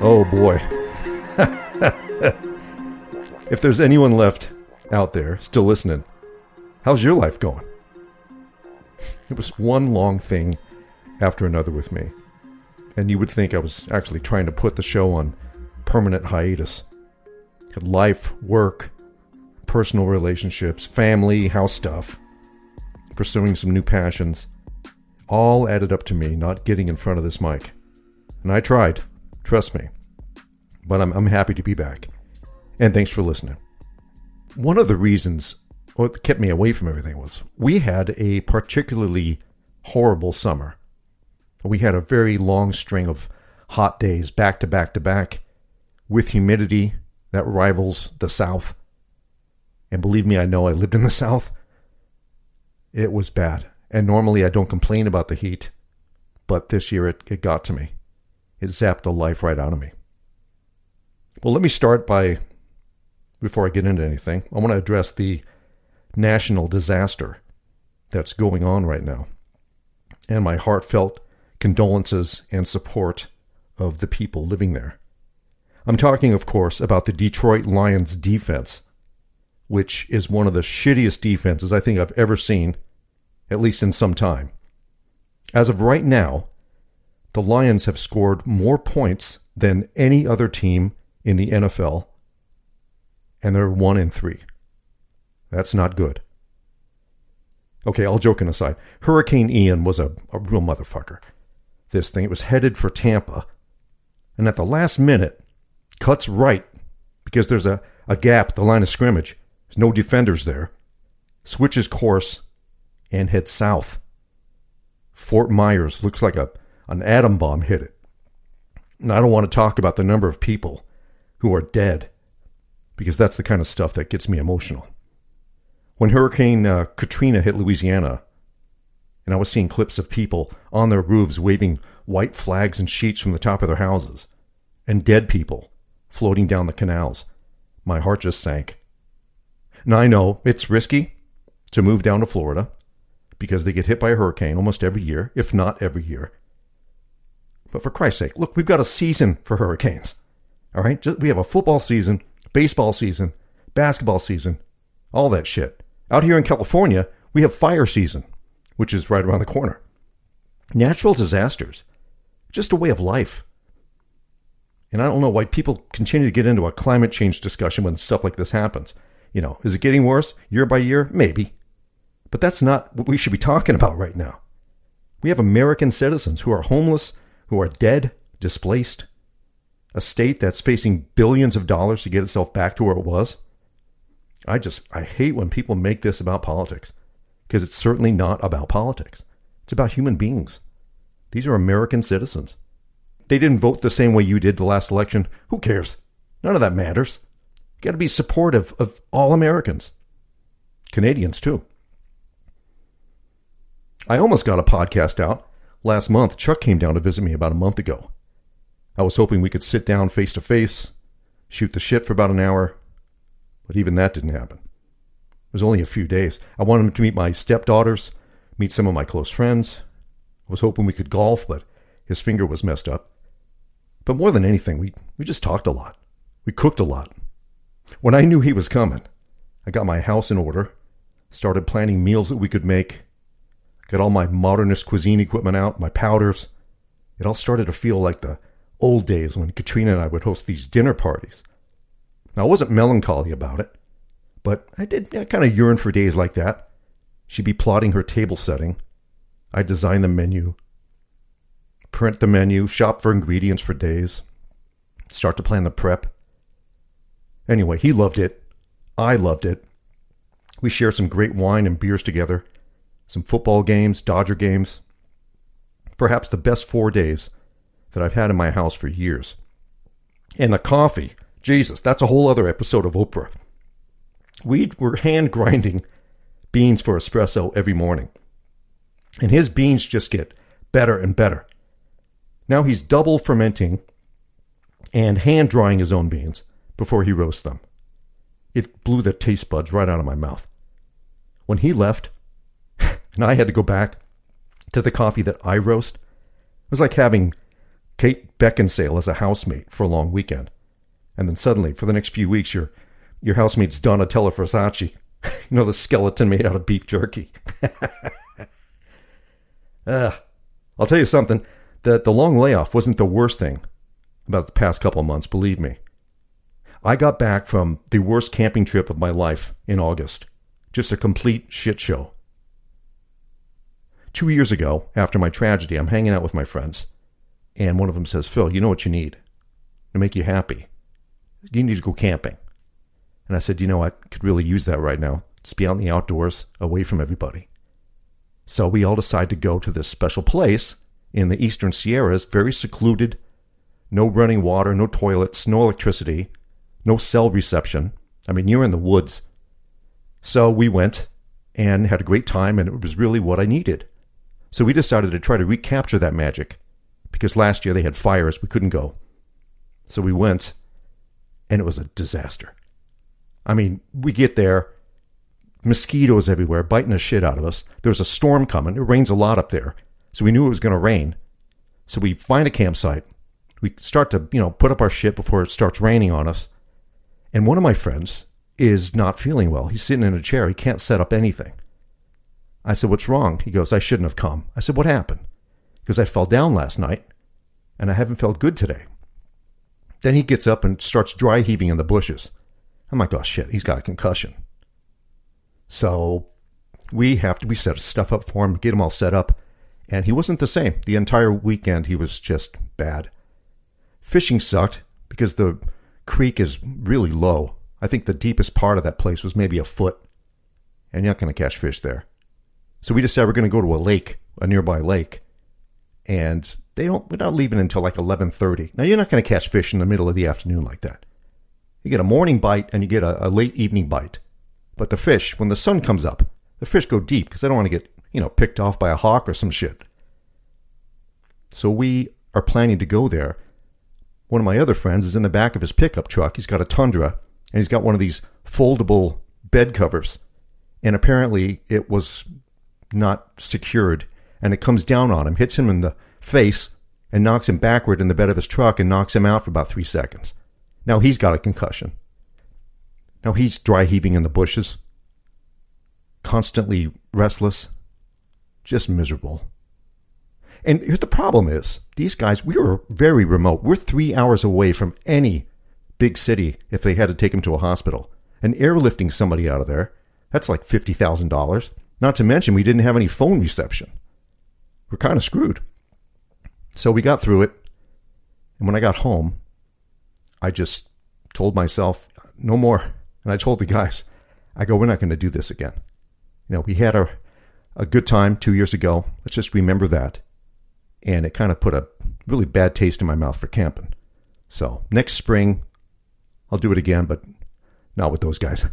Oh boy. if there's anyone left out there still listening, how's your life going? It was one long thing after another with me. And you would think I was actually trying to put the show on permanent hiatus. Had life, work, personal relationships, family, house stuff, pursuing some new passions, all added up to me not getting in front of this mic. And I tried, trust me. But I'm, I'm happy to be back. And thanks for listening. One of the reasons what kept me away from everything was we had a particularly horrible summer. We had a very long string of hot days back to back to back with humidity that rivals the South. And believe me, I know I lived in the South. It was bad. And normally I don't complain about the heat, but this year it, it got to me. It zapped the life right out of me. Well, let me start by, before I get into anything, I want to address the national disaster that's going on right now and my heartfelt condolences and support of the people living there. I'm talking, of course, about the Detroit Lions defense, which is one of the shittiest defenses I think I've ever seen, at least in some time. As of right now, the Lions have scored more points than any other team in the NFL, and they're one in three. That's not good. Okay, all joking aside, Hurricane Ian was a, a real motherfucker. This thing, it was headed for Tampa, and at the last minute, cuts right because there's a, a gap, the line of scrimmage. There's no defenders there. Switches course and heads south. Fort Myers looks like a an atom bomb hit it. And I don't want to talk about the number of people who are dead because that's the kind of stuff that gets me emotional. When Hurricane uh, Katrina hit Louisiana, and I was seeing clips of people on their roofs waving white flags and sheets from the top of their houses, and dead people floating down the canals. My heart just sank. Now I know it's risky to move down to Florida because they get hit by a hurricane almost every year, if not every year. But for Christ's sake, look, we've got a season for hurricanes. All right? Just, we have a football season, baseball season, basketball season, all that shit. Out here in California, we have fire season, which is right around the corner. Natural disasters, just a way of life. And I don't know why people continue to get into a climate change discussion when stuff like this happens. You know, is it getting worse year by year? Maybe. But that's not what we should be talking about right now. We have American citizens who are homeless, who are dead, displaced, a state that's facing billions of dollars to get itself back to where it was. I just, I hate when people make this about politics because it's certainly not about politics. It's about human beings. These are American citizens. They didn't vote the same way you did the last election. Who cares? None of that matters. You got to be supportive of all Americans, Canadians too. I almost got a podcast out last month. Chuck came down to visit me about a month ago. I was hoping we could sit down face to face, shoot the shit for about an hour, but even that didn't happen. It was only a few days. I wanted him to meet my stepdaughters, meet some of my close friends. I was hoping we could golf, but his finger was messed up. But more than anything, we, we just talked a lot. We cooked a lot. When I knew he was coming, I got my house in order, started planning meals that we could make, got all my modernist cuisine equipment out, my powders. It all started to feel like the old days when Katrina and I would host these dinner parties. Now, I wasn't melancholy about it, but I did kind of yearn for days like that. She'd be plotting her table setting. I'd design the menu, print the menu, shop for ingredients for days, start to plan the prep. Anyway, he loved it. I loved it. We shared some great wine and beers together, some football games, Dodger games. Perhaps the best four days that I've had in my house for years. And the coffee, Jesus, that's a whole other episode of Oprah. We were hand grinding beans for espresso every morning. And his beans just get better and better. Now he's double fermenting and hand drying his own beans before he roasts them. It blew the taste buds right out of my mouth. When he left, and I had to go back to the coffee that I roast, it was like having Kate Beckinsale as a housemate for a long weekend. And then suddenly, for the next few weeks, your your housemate's Donatella Versace. you know, the skeleton made out of beef jerky. uh, I'll tell you something. The, the long layoff wasn't the worst thing about the past couple of months, believe me. I got back from the worst camping trip of my life in August. Just a complete shit show. Two years ago, after my tragedy, I'm hanging out with my friends, and one of them says, Phil, you know what you need to make you happy? You need to go camping. And I said, you know, I could really use that right now. Just be out in the outdoors, away from everybody. So we all decide to go to this special place in the eastern Sierras, very secluded, no running water, no toilets, no electricity, no cell reception. I mean, you're in the woods. So we went and had a great time, and it was really what I needed. So we decided to try to recapture that magic because last year they had fires, we couldn't go. So we went, and it was a disaster. I mean, we get there, mosquitoes everywhere, biting the shit out of us. There's a storm coming. It rains a lot up there. So we knew it was going to rain. So we find a campsite. We start to, you know, put up our shit before it starts raining on us. And one of my friends is not feeling well. He's sitting in a chair. He can't set up anything. I said, What's wrong? He goes, I shouldn't have come. I said, What happened? Because I fell down last night and I haven't felt good today. Then he gets up and starts dry heaving in the bushes. I'm like, oh shit, he's got a concussion. So we have to, we set stuff up for him, get him all set up. And he wasn't the same. The entire weekend, he was just bad. Fishing sucked because the creek is really low. I think the deepest part of that place was maybe a foot. And you're not going to catch fish there. So we decided we're going to go to a lake, a nearby lake. And they don't, we're not leaving until like 11.30. Now, you're not going to catch fish in the middle of the afternoon like that. You get a morning bite and you get a, a late evening bite. But the fish, when the sun comes up, the fish go deep because they don't want to get, you know, picked off by a hawk or some shit. So we are planning to go there. One of my other friends is in the back of his pickup truck. He's got a Tundra and he's got one of these foldable bed covers. And apparently it was not secured and it comes down on him, hits him in the face, and knocks him backward in the bed of his truck and knocks him out for about three seconds. Now he's got a concussion. Now he's dry heaving in the bushes, constantly restless, just miserable. And here's the problem is these guys, we were very remote. We're three hours away from any big city if they had to take him to a hospital. And airlifting somebody out of there, that's like $50,000. Not to mention, we didn't have any phone reception. We're kind of screwed. So we got through it. And when I got home, I just told myself, no more. And I told the guys, I go, we're not going to do this again. You know, we had a, a good time two years ago. Let's just remember that. And it kind of put a really bad taste in my mouth for camping. So next spring, I'll do it again, but not with those guys.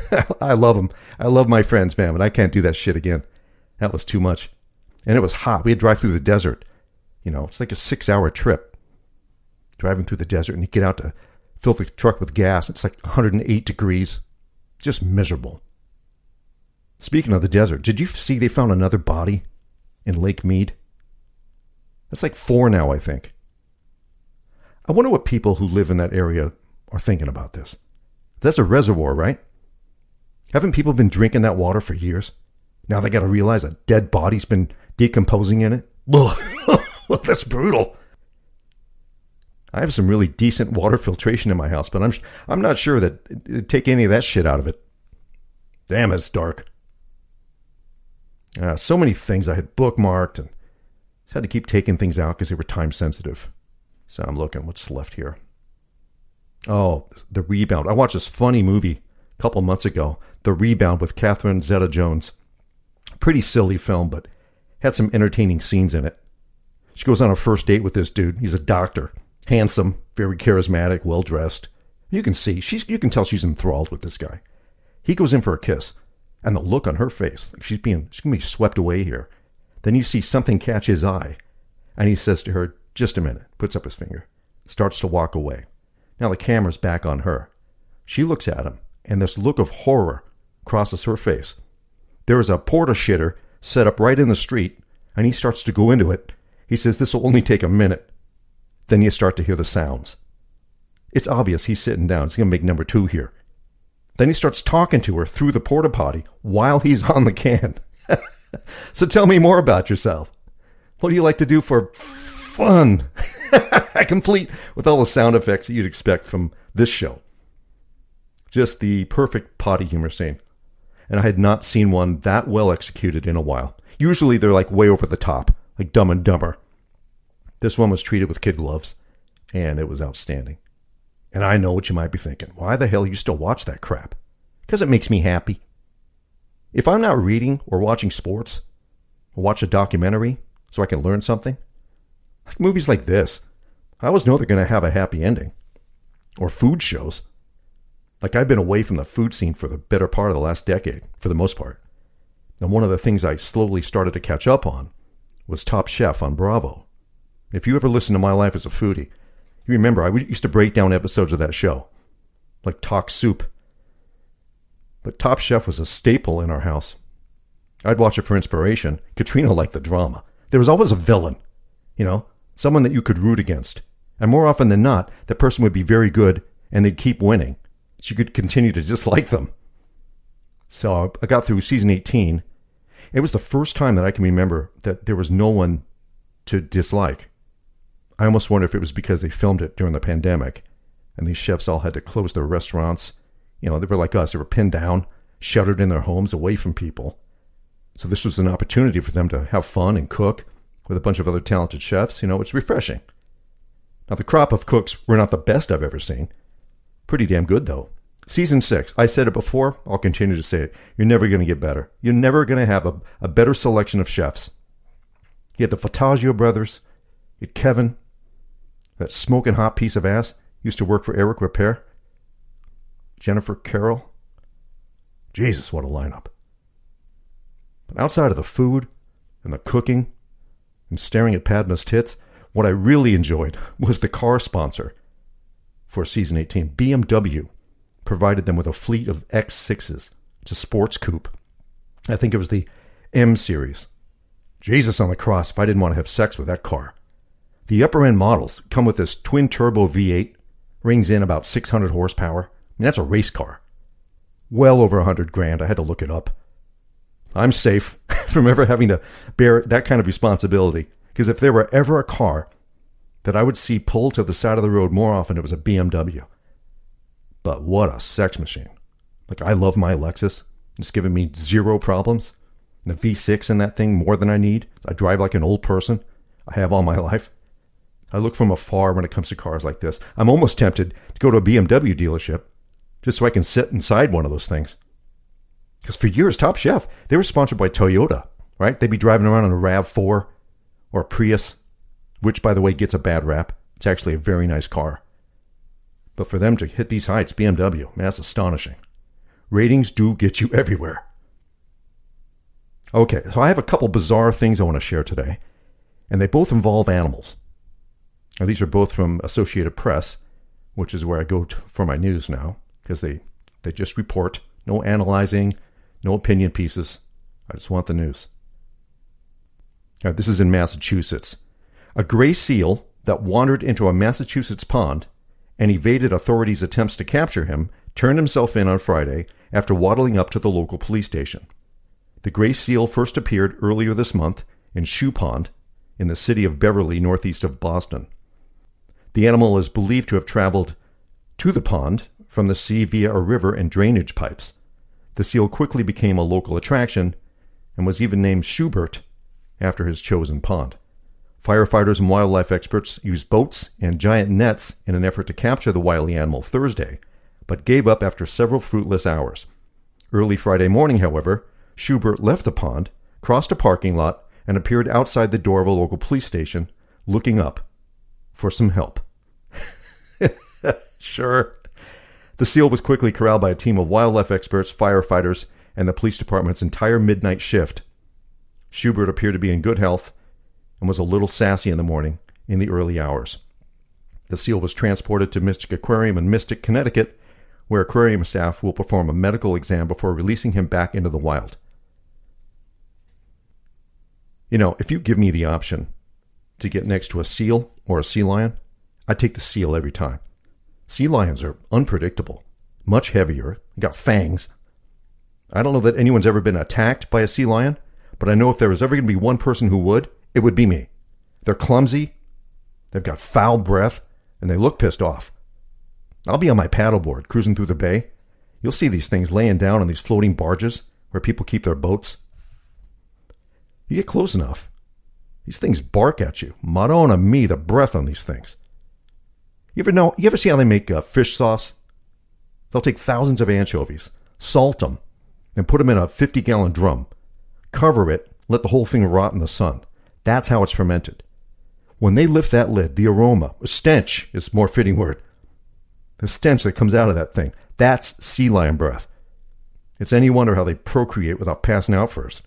I love them. I love my friends, man, but I can't do that shit again. That was too much. And it was hot. We had to drive through the desert. You know, it's like a six hour trip driving through the desert and you get out to fill the truck with gas. It's like 108 degrees. Just miserable. Speaking of the desert, did you see they found another body in Lake Mead? That's like four now, I think. I wonder what people who live in that area are thinking about this. That's a reservoir, right? Haven't people been drinking that water for years? Now they got to realize a dead body's been decomposing in it? that's brutal. I have some really decent water filtration in my house, but I'm I'm not sure that it'd take any of that shit out of it. Damn, it's dark. Uh, so many things I had bookmarked and just had to keep taking things out because they were time sensitive. So I'm looking what's left here. Oh, The Rebound. I watched this funny movie a couple months ago, The Rebound with Catherine Zeta-Jones. Pretty silly film, but had some entertaining scenes in it. She goes on a first date with this dude. He's a doctor handsome, very charismatic, well dressed. You can see she's you can tell she's enthralled with this guy. He goes in for a kiss, and the look on her face, like she's being she's gonna be swept away here. Then you see something catch his eye, and he says to her, "Just a minute." Puts up his finger, starts to walk away. Now the camera's back on her. She looks at him, and this look of horror crosses her face. There is a porta shitter set up right in the street, and he starts to go into it. He says, This will only take a minute. Then you start to hear the sounds. It's obvious he's sitting down. He's going to make number two here. Then he starts talking to her through the porta potty while he's on the can. so tell me more about yourself. What do you like to do for fun? Complete with all the sound effects that you'd expect from this show. Just the perfect potty humor scene. And I had not seen one that well executed in a while. Usually they're like way over the top, like Dumb and Dumber. This one was treated with kid gloves, and it was outstanding. And I know what you might be thinking. Why the hell you still watch that crap? Because it makes me happy. If I'm not reading or watching sports, or watch a documentary so I can learn something, like movies like this, I always know they're going to have a happy ending. Or food shows. Like I've been away from the food scene for the better part of the last decade, for the most part. And one of the things I slowly started to catch up on was Top Chef on Bravo. If you ever listen to my life as a foodie, you remember I used to break down episodes of that show, like Talk Soup. But Top Chef was a staple in our house. I'd watch it for inspiration. Katrina liked the drama. There was always a villain, you know, someone that you could root against. And more often than not, that person would be very good and they'd keep winning. You could continue to dislike them. So I got through season 18. It was the first time that I can remember that there was no one to dislike. I almost wonder if it was because they filmed it during the pandemic and these chefs all had to close their restaurants. You know, they were like us, they were pinned down, shuttered in their homes away from people. So this was an opportunity for them to have fun and cook with a bunch of other talented chefs. You know, it's refreshing. Now, the crop of cooks were not the best I've ever seen. Pretty damn good, though. Season six, I said it before, I'll continue to say it. You're never going to get better. You're never going to have a, a better selection of chefs. You had the Voltaggio brothers, you had Kevin, that smoking hot piece of ass used to work for Eric Ripert. Jennifer Carroll. Jesus, what a lineup. But outside of the food and the cooking and staring at Padma's tits, what I really enjoyed was the car sponsor for season 18. BMW provided them with a fleet of X6s. It's a sports coupe. I think it was the M series. Jesus on the cross if I didn't want to have sex with that car. The upper end models come with this twin turbo V8, rings in about 600 horsepower. I mean, that's a race car. Well over 100 grand. I had to look it up. I'm safe from ever having to bear that kind of responsibility because if there were ever a car that I would see pulled to the side of the road more often, it was a BMW. But what a sex machine. Like, I love my Lexus. It's given me zero problems. The V6 in that thing, more than I need. I drive like an old person. I have all my life. I look from afar when it comes to cars like this. I'm almost tempted to go to a BMW dealership just so I can sit inside one of those things. Because for years, Top Chef, they were sponsored by Toyota, right? They'd be driving around in a RAV4 or a Prius, which, by the way, gets a bad rap. It's actually a very nice car. But for them to hit these heights, BMW, man, that's astonishing. Ratings do get you everywhere. Okay, so I have a couple bizarre things I want to share today, and they both involve animals. Now, these are both from Associated Press, which is where I go for my news now, because they, they just report, no analyzing, no opinion pieces. I just want the news. This is in Massachusetts. A gray seal that wandered into a Massachusetts pond and evaded authorities' attempts to capture him turned himself in on Friday after waddling up to the local police station. The gray seal first appeared earlier this month in Shoe Pond in the city of Beverly, northeast of Boston. The animal is believed to have traveled to the pond from the sea via a river and drainage pipes. The seal quickly became a local attraction and was even named Schubert after his chosen pond. Firefighters and wildlife experts used boats and giant nets in an effort to capture the wily animal Thursday, but gave up after several fruitless hours. Early Friday morning, however, Schubert left the pond, crossed a parking lot, and appeared outside the door of a local police station, looking up for some help. sure. The seal was quickly corralled by a team of wildlife experts, firefighters, and the police department's entire midnight shift. Schubert appeared to be in good health and was a little sassy in the morning in the early hours. The seal was transported to Mystic Aquarium in Mystic, Connecticut, where aquarium staff will perform a medical exam before releasing him back into the wild. You know, if you give me the option to get next to a seal or a sea lion, I take the seal every time. Sea lions are unpredictable, much heavier, got fangs. I don't know that anyone's ever been attacked by a sea lion, but I know if there was ever going to be one person who would, it would be me. They're clumsy, they've got foul breath, and they look pissed off. I'll be on my paddleboard cruising through the bay. You'll see these things laying down on these floating barges where people keep their boats. You get close enough, these things bark at you. Madonna me, the breath on these things. You ever know? You ever see how they make uh, fish sauce? They'll take thousands of anchovies, salt them, and put them in a 50 gallon drum, cover it, let the whole thing rot in the sun. That's how it's fermented. When they lift that lid, the aroma, stench is more fitting word. The stench that comes out of that thing, that's sea lion breath. It's any wonder how they procreate without passing out first.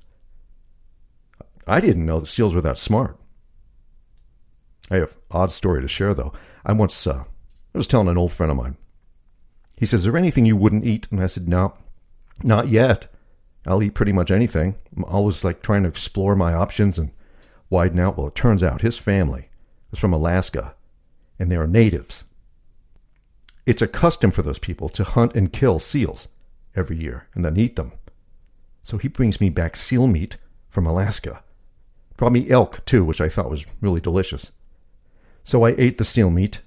I didn't know that seals were that smart. I have odd story to share though. I once uh, I was telling an old friend of mine. He says, "Is there anything you wouldn't eat?" And I said, "No, not yet. I'll eat pretty much anything. I'm always like trying to explore my options and widen out." Well, it turns out his family was from Alaska, and they are natives. It's a custom for those people to hunt and kill seals every year and then eat them. So he brings me back seal meat from Alaska. Brought me elk too, which I thought was really delicious. So I ate the seal meat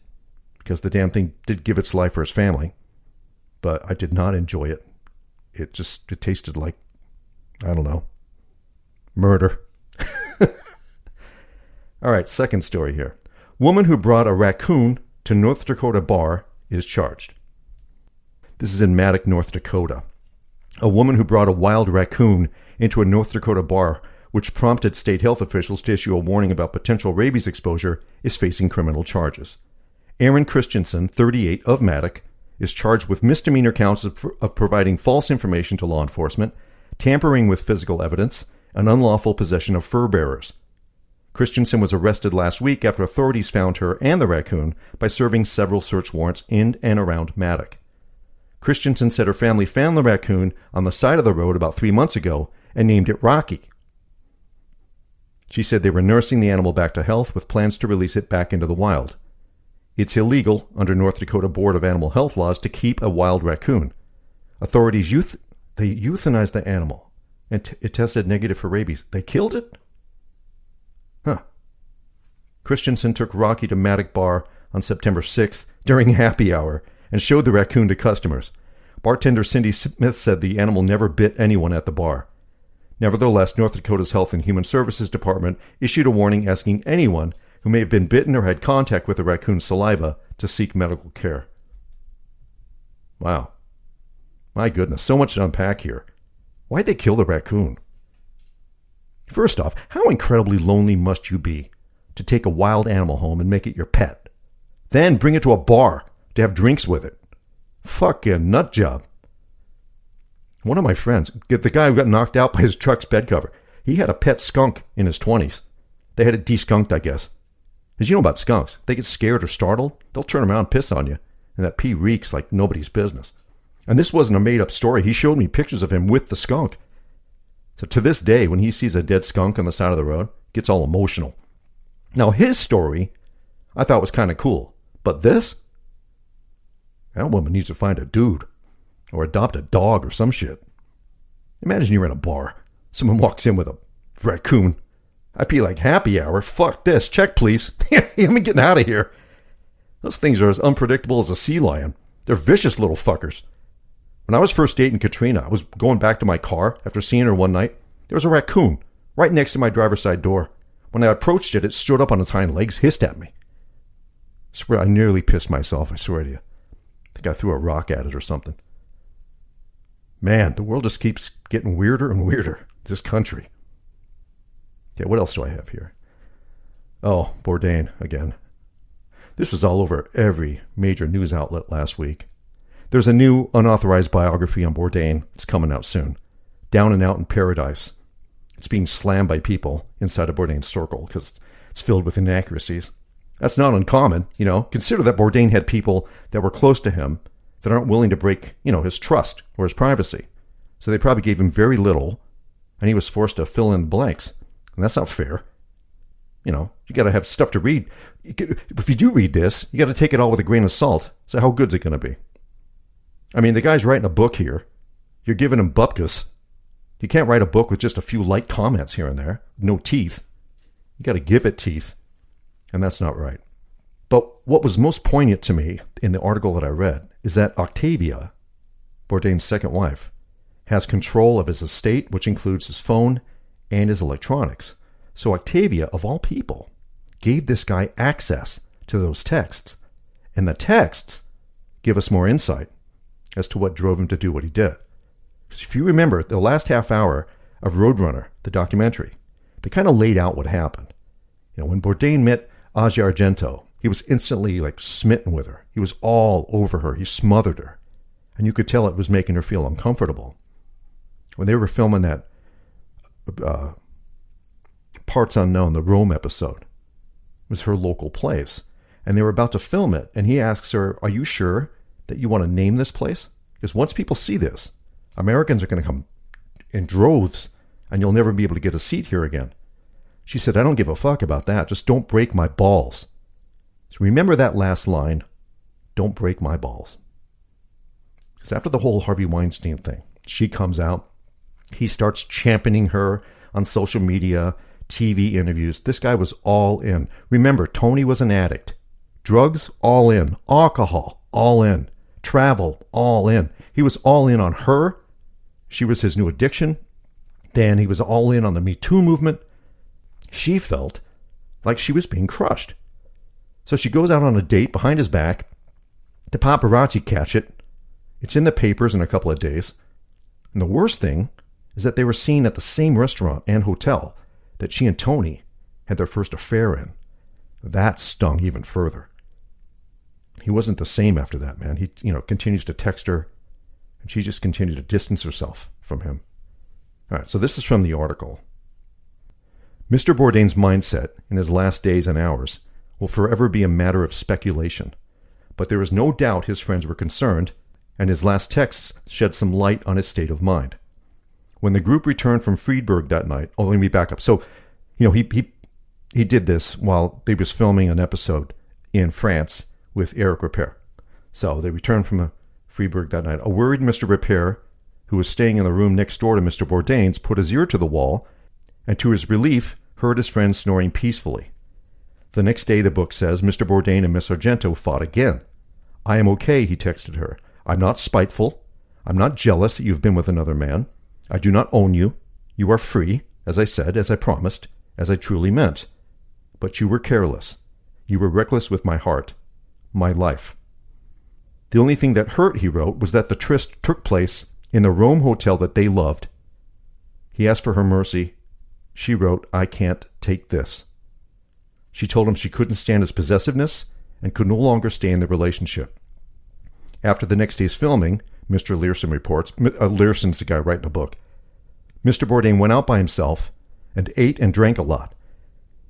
because the damn thing did give its life for its family, but I did not enjoy it. It just it tasted like I don't know murder. All right, second story here. Woman who brought a raccoon to North Dakota bar is charged. This is in Madoc, North Dakota. A woman who brought a wild raccoon into a North Dakota bar which prompted state health officials to issue a warning about potential rabies exposure, is facing criminal charges. Erin Christensen, 38, of Madoc, is charged with misdemeanor counts of, of providing false information to law enforcement, tampering with physical evidence, and unlawful possession of fur bearers. Christensen was arrested last week after authorities found her and the raccoon by serving several search warrants in and around Madoc. Christensen said her family found the raccoon on the side of the road about three months ago and named it Rocky. She said they were nursing the animal back to health with plans to release it back into the wild. It's illegal under North Dakota Board of Animal Health laws to keep a wild raccoon. Authorities youth they euthanized the animal and t- it tested negative for rabies. They killed it? Huh. Christensen took Rocky to Madoc Bar on September 6th during happy hour and showed the raccoon to customers. Bartender Cindy Smith said the animal never bit anyone at the bar. Nevertheless, North Dakota's Health and Human Services Department issued a warning asking anyone who may have been bitten or had contact with the raccoon's saliva to seek medical care. Wow. My goodness, so much to unpack here. Why'd they kill the raccoon? First off, how incredibly lonely must you be to take a wild animal home and make it your pet? Then bring it to a bar to have drinks with it. Fucking nut job. One of my friends, the guy who got knocked out by his truck's bed cover, he had a pet skunk in his 20s. They had it deskunked, I guess. As you know about skunks, they get scared or startled, they'll turn around and piss on you, and that pee reeks like nobody's business. And this wasn't a made up story. He showed me pictures of him with the skunk. So to this day, when he sees a dead skunk on the side of the road, gets all emotional. Now his story, I thought was kind of cool, but this, that woman needs to find a dude or adopt a dog or some shit. Imagine you're in a bar. Someone walks in with a raccoon. I'd be like, happy hour? Fuck this. Check, please. I'm getting out of here. Those things are as unpredictable as a sea lion. They're vicious little fuckers. When I was first dating Katrina, I was going back to my car after seeing her one night. There was a raccoon right next to my driver's side door. When I approached it, it stood up on its hind legs, hissed at me. I swear I nearly pissed myself, I swear to you. I think I threw a rock at it or something. Man, the world just keeps getting weirder and weirder. This country. Yeah, what else do I have here? Oh, Bourdain again. This was all over every major news outlet last week. There's a new unauthorized biography on Bourdain. It's coming out soon. Down and Out in Paradise. It's being slammed by people inside of Bourdain's circle because it's filled with inaccuracies. That's not uncommon, you know. Consider that Bourdain had people that were close to him that aren't willing to break, you know, his trust or his privacy. So they probably gave him very little, and he was forced to fill in blanks. And that's not fair. you know, you got to have stuff to read. If you do read this, you got to take it all with a grain of salt. So how good's it going to be? I mean, the guy's writing a book here. You're giving him bupkis. You can't write a book with just a few light comments here and there, no teeth. You got to give it teeth, and that's not right. But what was most poignant to me in the article that I read is that Octavia, Bourdain's second wife, has control of his estate, which includes his phone and his electronics. So Octavia, of all people, gave this guy access to those texts. And the texts give us more insight as to what drove him to do what he did. Because if you remember the last half hour of Roadrunner, the documentary, they kind of laid out what happened. You know, when Bourdain met Asia Argento, he was instantly like smitten with her. He was all over her. He smothered her. And you could tell it was making her feel uncomfortable. When they were filming that uh, Parts Unknown, the Rome episode, was her local place. And they were about to film it. And he asks her, Are you sure that you want to name this place? Because once people see this, Americans are going to come in droves and you'll never be able to get a seat here again. She said, I don't give a fuck about that. Just don't break my balls. So remember that last line don't break my balls. Because after the whole Harvey Weinstein thing, she comes out. He starts championing her on social media, TV interviews. This guy was all in. Remember, Tony was an addict. Drugs, all in. Alcohol, all in. Travel, all in. He was all in on her. She was his new addiction. Then he was all in on the Me Too movement. She felt like she was being crushed. So she goes out on a date behind his back. The paparazzi catch it. It's in the papers in a couple of days. And the worst thing is that they were seen at the same restaurant and hotel that she and Tony had their first affair in. That stung even further. He wasn't the same after that, man. He, you know, continues to text her, and she just continued to distance herself from him. All right, so this is from the article. Mr. Bourdain's mindset in his last days and hours will forever be a matter of speculation, but there is no doubt his friends were concerned, and his last texts shed some light on his state of mind. When the group returned from Friedberg that night, oh, let me back up. So, you know, he he he did this while they was filming an episode in France with Eric Ripert. So they returned from uh, Friedberg that night. A worried Mr. Ripert, who was staying in the room next door to Mr. Bourdain's, put his ear to the wall, and to his relief, heard his friend snoring peacefully. The next day, the book says, Mr. Bourdain and Miss Argento fought again. I am okay, he texted her. I'm not spiteful. I'm not jealous that you've been with another man. I do not own you. You are free, as I said, as I promised, as I truly meant. But you were careless. You were reckless with my heart, my life. The only thing that hurt, he wrote, was that the tryst took place in the Rome hotel that they loved. He asked for her mercy. She wrote, I can't take this. She told him she couldn't stand his possessiveness and could no longer stay in the relationship. After the next day's filming, Mr. Leerhsen reports, uh, Leerhsen's the guy writing the book, Mr. Bourdain went out by himself and ate and drank a lot.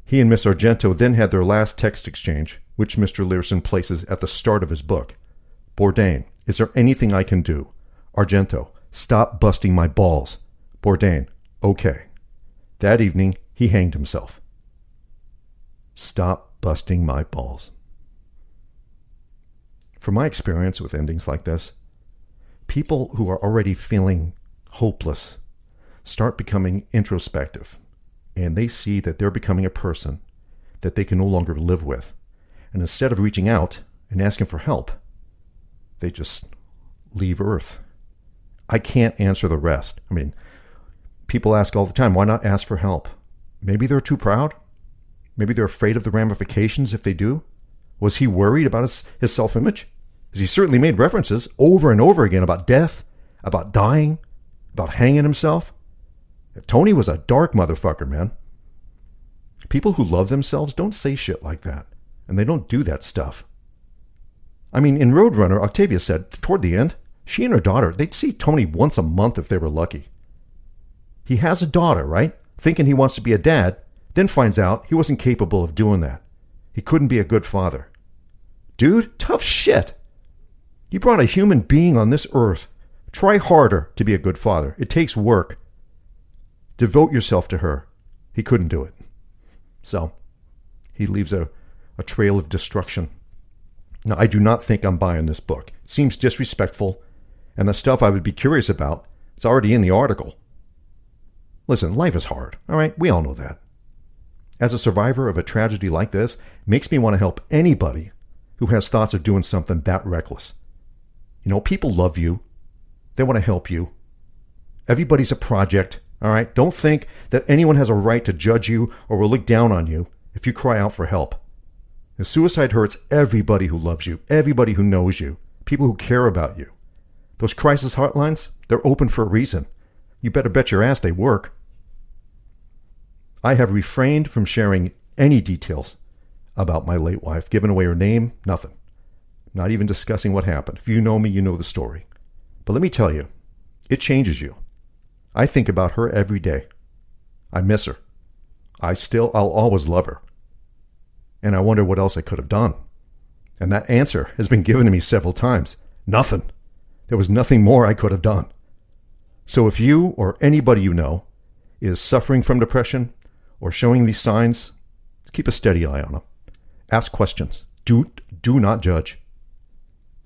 He and Miss Argento then had their last text exchange, which Mr. Leerhsen places at the start of his book. Bourdain, is there anything I can do? Argento, stop busting my balls. Bourdain, okay. That evening, he hanged himself. Stop busting my balls. From my experience with endings like this, people who are already feeling hopeless start becoming introspective and they see that they're becoming a person that they can no longer live with. And instead of reaching out and asking for help, they just leave Earth. I can't answer the rest. I mean, people ask all the time, why not ask for help? Maybe they're too proud. Maybe they're afraid of the ramifications if they do. Was he worried about his, his self image? Because he certainly made references over and over again about death, about dying, about hanging himself. Tony was a dark motherfucker, man. People who love themselves don't say shit like that, and they don't do that stuff. I mean, in Roadrunner, Octavia said toward the end, she and her daughter, they'd see Tony once a month if they were lucky. He has a daughter, right? Thinking he wants to be a dad, then finds out he wasn't capable of doing that. He couldn't be a good father. Dude, tough shit. You brought a human being on this earth. Try harder to be a good father. It takes work. Devote yourself to her. He couldn't do it. So, He leaves a, a trail of destruction. Now, I do not think I'm buying this book. It seems disrespectful, and the stuff I would be curious about is already in the article. Listen, life is hard, all right? We all know that. As a survivor of a tragedy like this, makes me want to help anybody who has thoughts of doing something that reckless. You know, people love you. They want to help you. Everybody's a project, all right? Don't think that anyone has a right to judge you or will look down on you if you cry out for help. The suicide hurts everybody who loves you, everybody who knows you, people who care about you. Those crisis hotlines, they're open for a reason. You better bet your ass they work. I have refrained from sharing any details about my late wife, giving away her name, nothing. Not even discussing what happened. If you know me, you know the story. But let me tell you, it changes you. I think about her every day. I miss her. I still, I'll always love her. And I wonder what else I could have done. And that answer has been given to me several times. Nothing. There was nothing more I could have done. So if you or anybody you know is suffering from depression or showing these signs, keep a steady eye on them. Ask questions. Do, do not judge.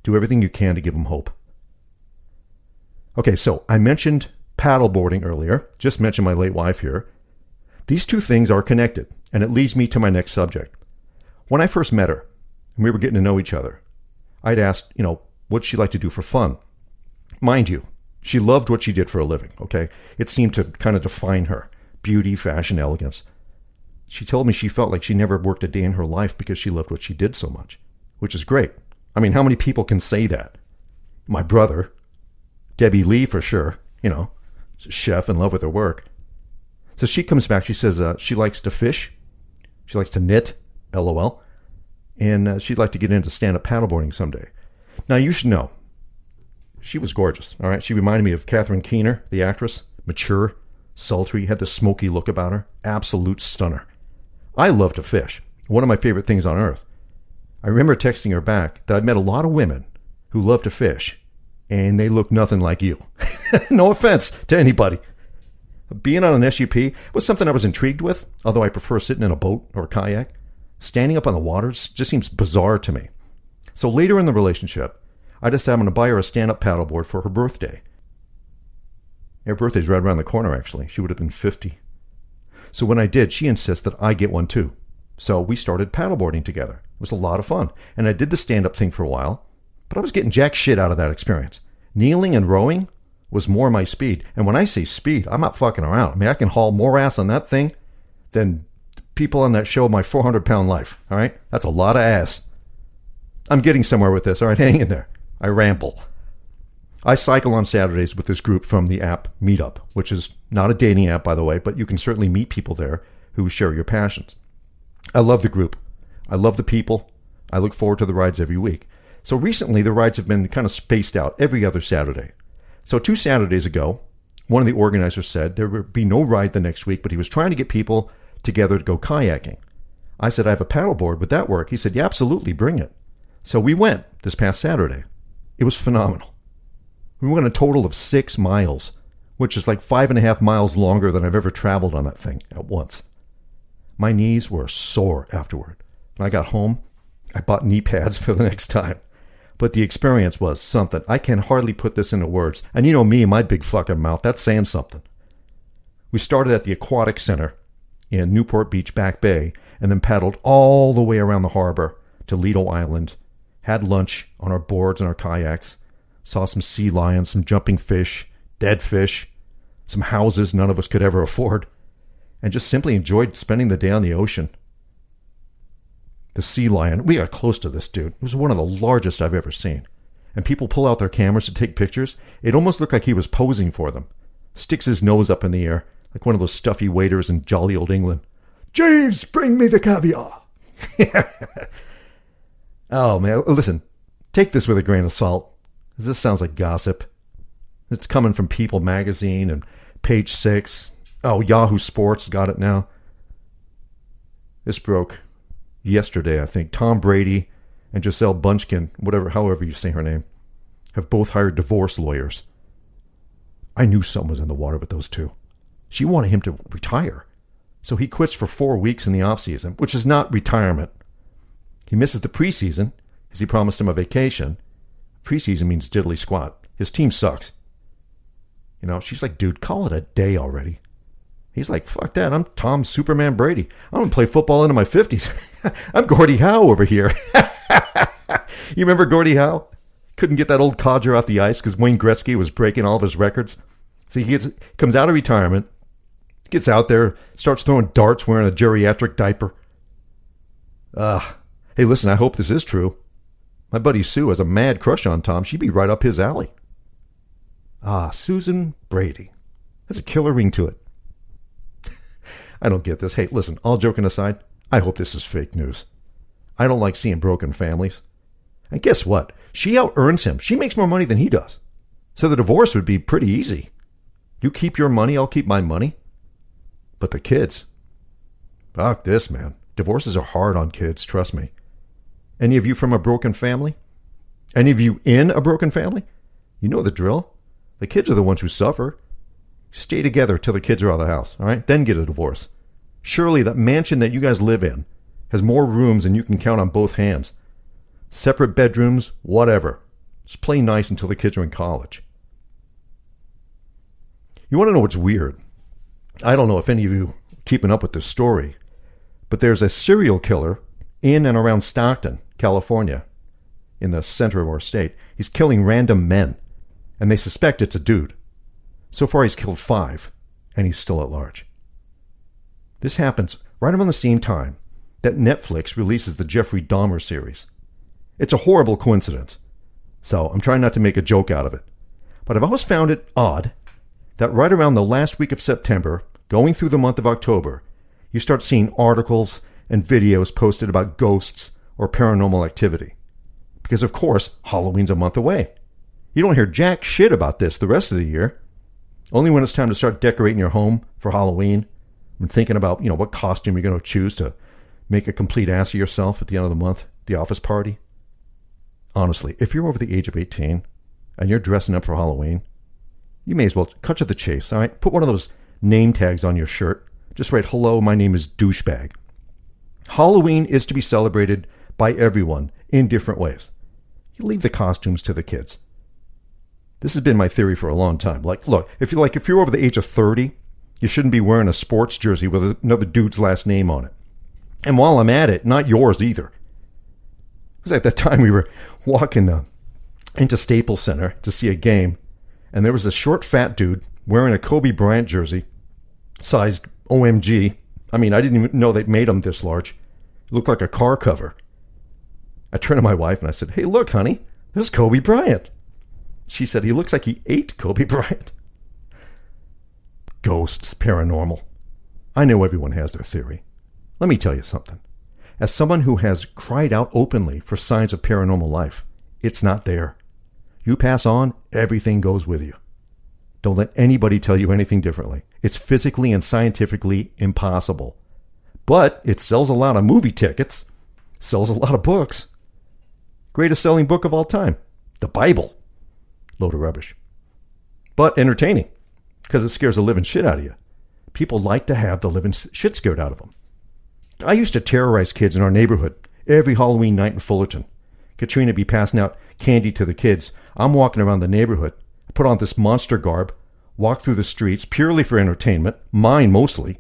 Do everything you can to give them hope. Okay, so I mentioned paddleboarding earlier, just mentioned my late wife here. These two things are connected, and it leads me to my next subject. When I first met her, and we were getting to know each other, I'd asked, you know, what'd she like to do for fun? Mind you, she loved what she did for a living, okay? It seemed to kind of define her beauty, fashion, elegance. She told me she felt like she never worked a day in her life because she loved what she did so much, which is great. I mean, how many people can say that? My brother, Debbie Lee for sure, you know, chef in love with her work. So she comes back. She says uh, she likes to fish, she likes to knit, lol, and uh, she'd like to get into stand up paddleboarding someday. Now, you should know, she was gorgeous. All right. She reminded me of Catherine Keener, the actress, mature, sultry, had the smoky look about her. Absolute stunner. I love to fish. One of my favorite things on earth. I remember texting her back that I'd met a lot of women who love to fish, and they look nothing like you. no offense to anybody. Being on an SUP was something I was intrigued with, although I prefer sitting in a boat or a kayak. Standing up on the waters just seems bizarre to me. So later in the relationship, I decided I'm going to buy her a stand up paddleboard for her birthday. Her birthday's right around the corner, actually. She would have been 50. So when I did, she insists that I get one too. So we started paddleboarding together. It was a lot of fun. And I did the stand up thing for a while, but I was getting jack shit out of that experience. Kneeling and rowing was more my speed. And when I say speed, I'm not fucking around. I mean, I can haul more ass on that thing than people on that show, My 400 Pound Life. All right? That's a lot of ass. I'm getting somewhere with this. All right, hang in there. I ramble. I cycle on Saturdays with this group from the app Meetup, which is not a dating app, by the way, but you can certainly meet people there who share your passions. I love the group. I love the people. I look forward to the rides every week. So recently, the rides have been kind of spaced out every other Saturday. So two Saturdays ago, one of the organizers said there would be no ride the next week, but he was trying to get people together to go kayaking. I said, I have a paddleboard. Would that work? He said, Yeah, absolutely. Bring it. So we went this past Saturday. It was phenomenal. We went a total of six miles, which is like five and a half miles longer than I've ever traveled on that thing at once. My knees were sore afterward. When I got home, I bought knee pads for the next time. But the experience was something. I can hardly put this into words. And you know me, my big fucking mouth, that's saying something. We started at the Aquatic Center in Newport Beach, Back Bay, and then paddled all the way around the harbor to Lido Island, had lunch on our boards and our kayaks, saw some sea lions, some jumping fish, dead fish, some houses none of us could ever afford, and just simply enjoyed spending the day on the ocean. The sea lion, we got close to this dude. It was one of the largest I've ever seen. And people pull out their cameras to take pictures. It almost looked like he was posing for them. Sticks his nose up in the air, like one of those stuffy waiters in jolly old England. Jeeves, bring me the caviar. oh, man. Listen, take this with a grain of salt. This sounds like gossip. It's coming from People magazine and page six. Oh, Yahoo Sports got it now. This broke yesterday, I think. Tom Brady and Gisele Bündchen, whatever, however you say her name, have both hired divorce lawyers. I knew something was in the water with those two. She wanted him to retire. So he quits for four weeks in the offseason, which is not retirement. He misses the preseason because he promised him a vacation. Preseason means diddly squat. His team sucks. You know, she's like, dude, call it a day already. He's like, fuck that. I'm Tom Superman Brady. I don't play football into my 50s. I'm Gordie Howe over here. you remember Gordie Howe? Couldn't get that old codger off the ice because Wayne Gretzky was breaking all of his records. So he gets, comes out of retirement, gets out there, starts throwing darts wearing a geriatric diaper. Ugh. Hey, listen, I hope this is true. My buddy Sue has a mad crush on Tom. She'd be right up his alley. Ah, Susan Brady. That's a killer ring to it. I don't get this. Hey, listen, all joking aside, I hope this is fake news. I don't like seeing broken families. And guess what? She out earns him. She makes more money than he does. So the divorce would be pretty easy. You keep your money, I'll keep my money. But the kids. Fuck this, man. Divorces are hard on kids, trust me. Any of you from a broken family? Any of you in a broken family? You know the drill. The kids are the ones who suffer. Stay together till the kids are out of the house, all right? Then get a divorce. Surely that mansion that you guys live in has more rooms than you can count on both hands. Separate bedrooms, whatever. Just play nice until the kids are in college. You want to know what's weird? I don't know if any of you keeping up with this story, but there's a serial killer in and around Stockton, California, in the center of our state. He's killing random men, and they suspect it's a dude. So far, he's killed five, and he's still at large. This happens right around the same time that Netflix releases the Jeffrey Dahmer series. It's a horrible coincidence, so I'm trying not to make a joke out of it. But I've always found it odd that right around the last week of September, going through the month of October, you start seeing articles and videos posted about ghosts or paranormal activity. Because, of course, Halloween's a month away. You don't hear jack shit about this the rest of the year. Only when it's time to start decorating your home for Halloween and thinking about, you know, what costume you're going to choose to make a complete ass of yourself at the end of the month, the office party. Honestly, if you're over the age of 18 and you're dressing up for Halloween, you may as well cut to the chase, all right? Put one of those name tags on your shirt. Just write, hello, my name is douchebag. Halloween is to be celebrated by everyone in different ways. You leave the costumes to the kids. This has been my theory for a long time. Like, look, if you're like if you're over the age of 30, you shouldn't be wearing a sports jersey with another dude's last name on it. And while I'm at it, not yours either. It was at that time we were walking uh, into Staples Center to see a game, and there was a short, fat dude wearing a Kobe Bryant jersey, sized OMG. I mean, I didn't even know they made them this large. It looked like a car cover. I turned to my wife and I said, Hey, look, honey, there's Kobe Bryant. She said, He looks like he ate Kobe Bryant. Ghosts, paranormal. I know everyone has their theory. Let me tell you something. As someone who has cried out openly for signs of paranormal life, it's not there. You pass on, everything goes with you. Don't let anybody tell you anything differently. It's physically and scientifically impossible. But it sells a lot of movie tickets, sells a lot of books. Greatest selling book of all time, the Bible. Load of rubbish. But entertaining, because it scares the living shit out of you. People like to have the living shit scared out of them. I used to terrorize kids in our neighborhood every Halloween night in Fullerton. Katrina be passing out candy to the kids. I'm walking around the neighborhood, put on this monster garb, walk through the streets purely for entertainment, mine mostly.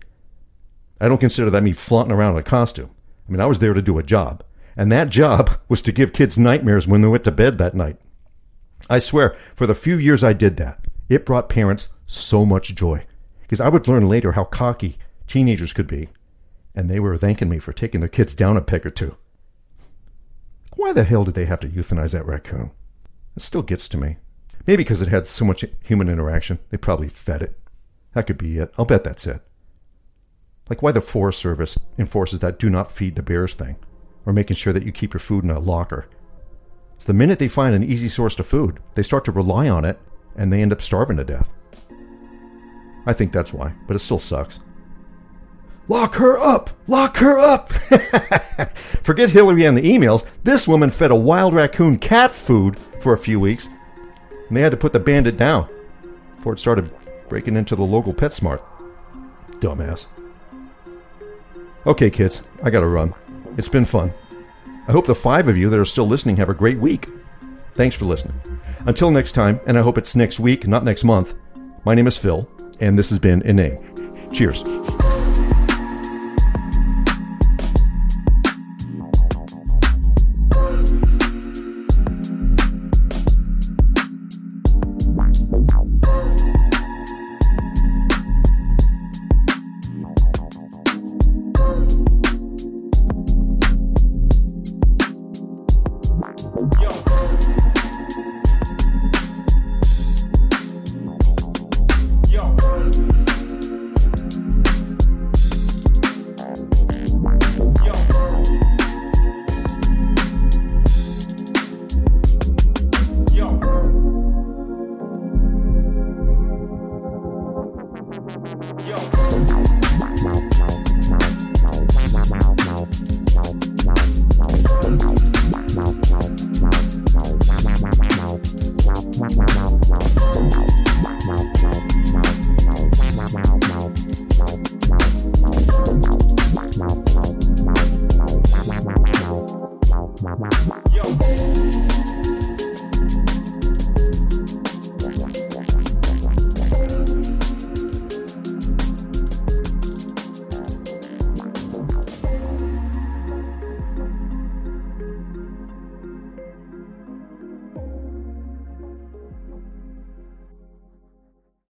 I don't consider that me flaunting around in a costume. I mean, I was there to do a job. And that job was to give kids nightmares when they went to bed that night. I swear, for the few years I did that, it brought parents so much joy. Because I would learn later how cocky teenagers could be and they were thanking me for taking their kids down a peg or two. Why the hell did they have to euthanize that raccoon? It still gets to me. Maybe because it had so much human interaction. They probably fed it. That could be it. I'll bet that's it. Like why the Forest Service enforces that do not feed the bears thing, or making sure that you keep your food in a locker. So the minute they find an easy source to food, they start to rely on it, and they end up starving to death. I think that's why, but it still sucks. Lock her up! Lock her up! Forget Hillary and the emails. This woman fed a wild raccoon cat food for a few weeks, and they had to put the bandit down before it started breaking into the local PetSmart. Dumbass. Okay, kids, I gotta run. It's been fun. I hope the five of you that are still listening have a great week. Thanks for listening. Until next time, and I hope it's next week, not next month, my name is Phil, and this has been Inane. Cheers.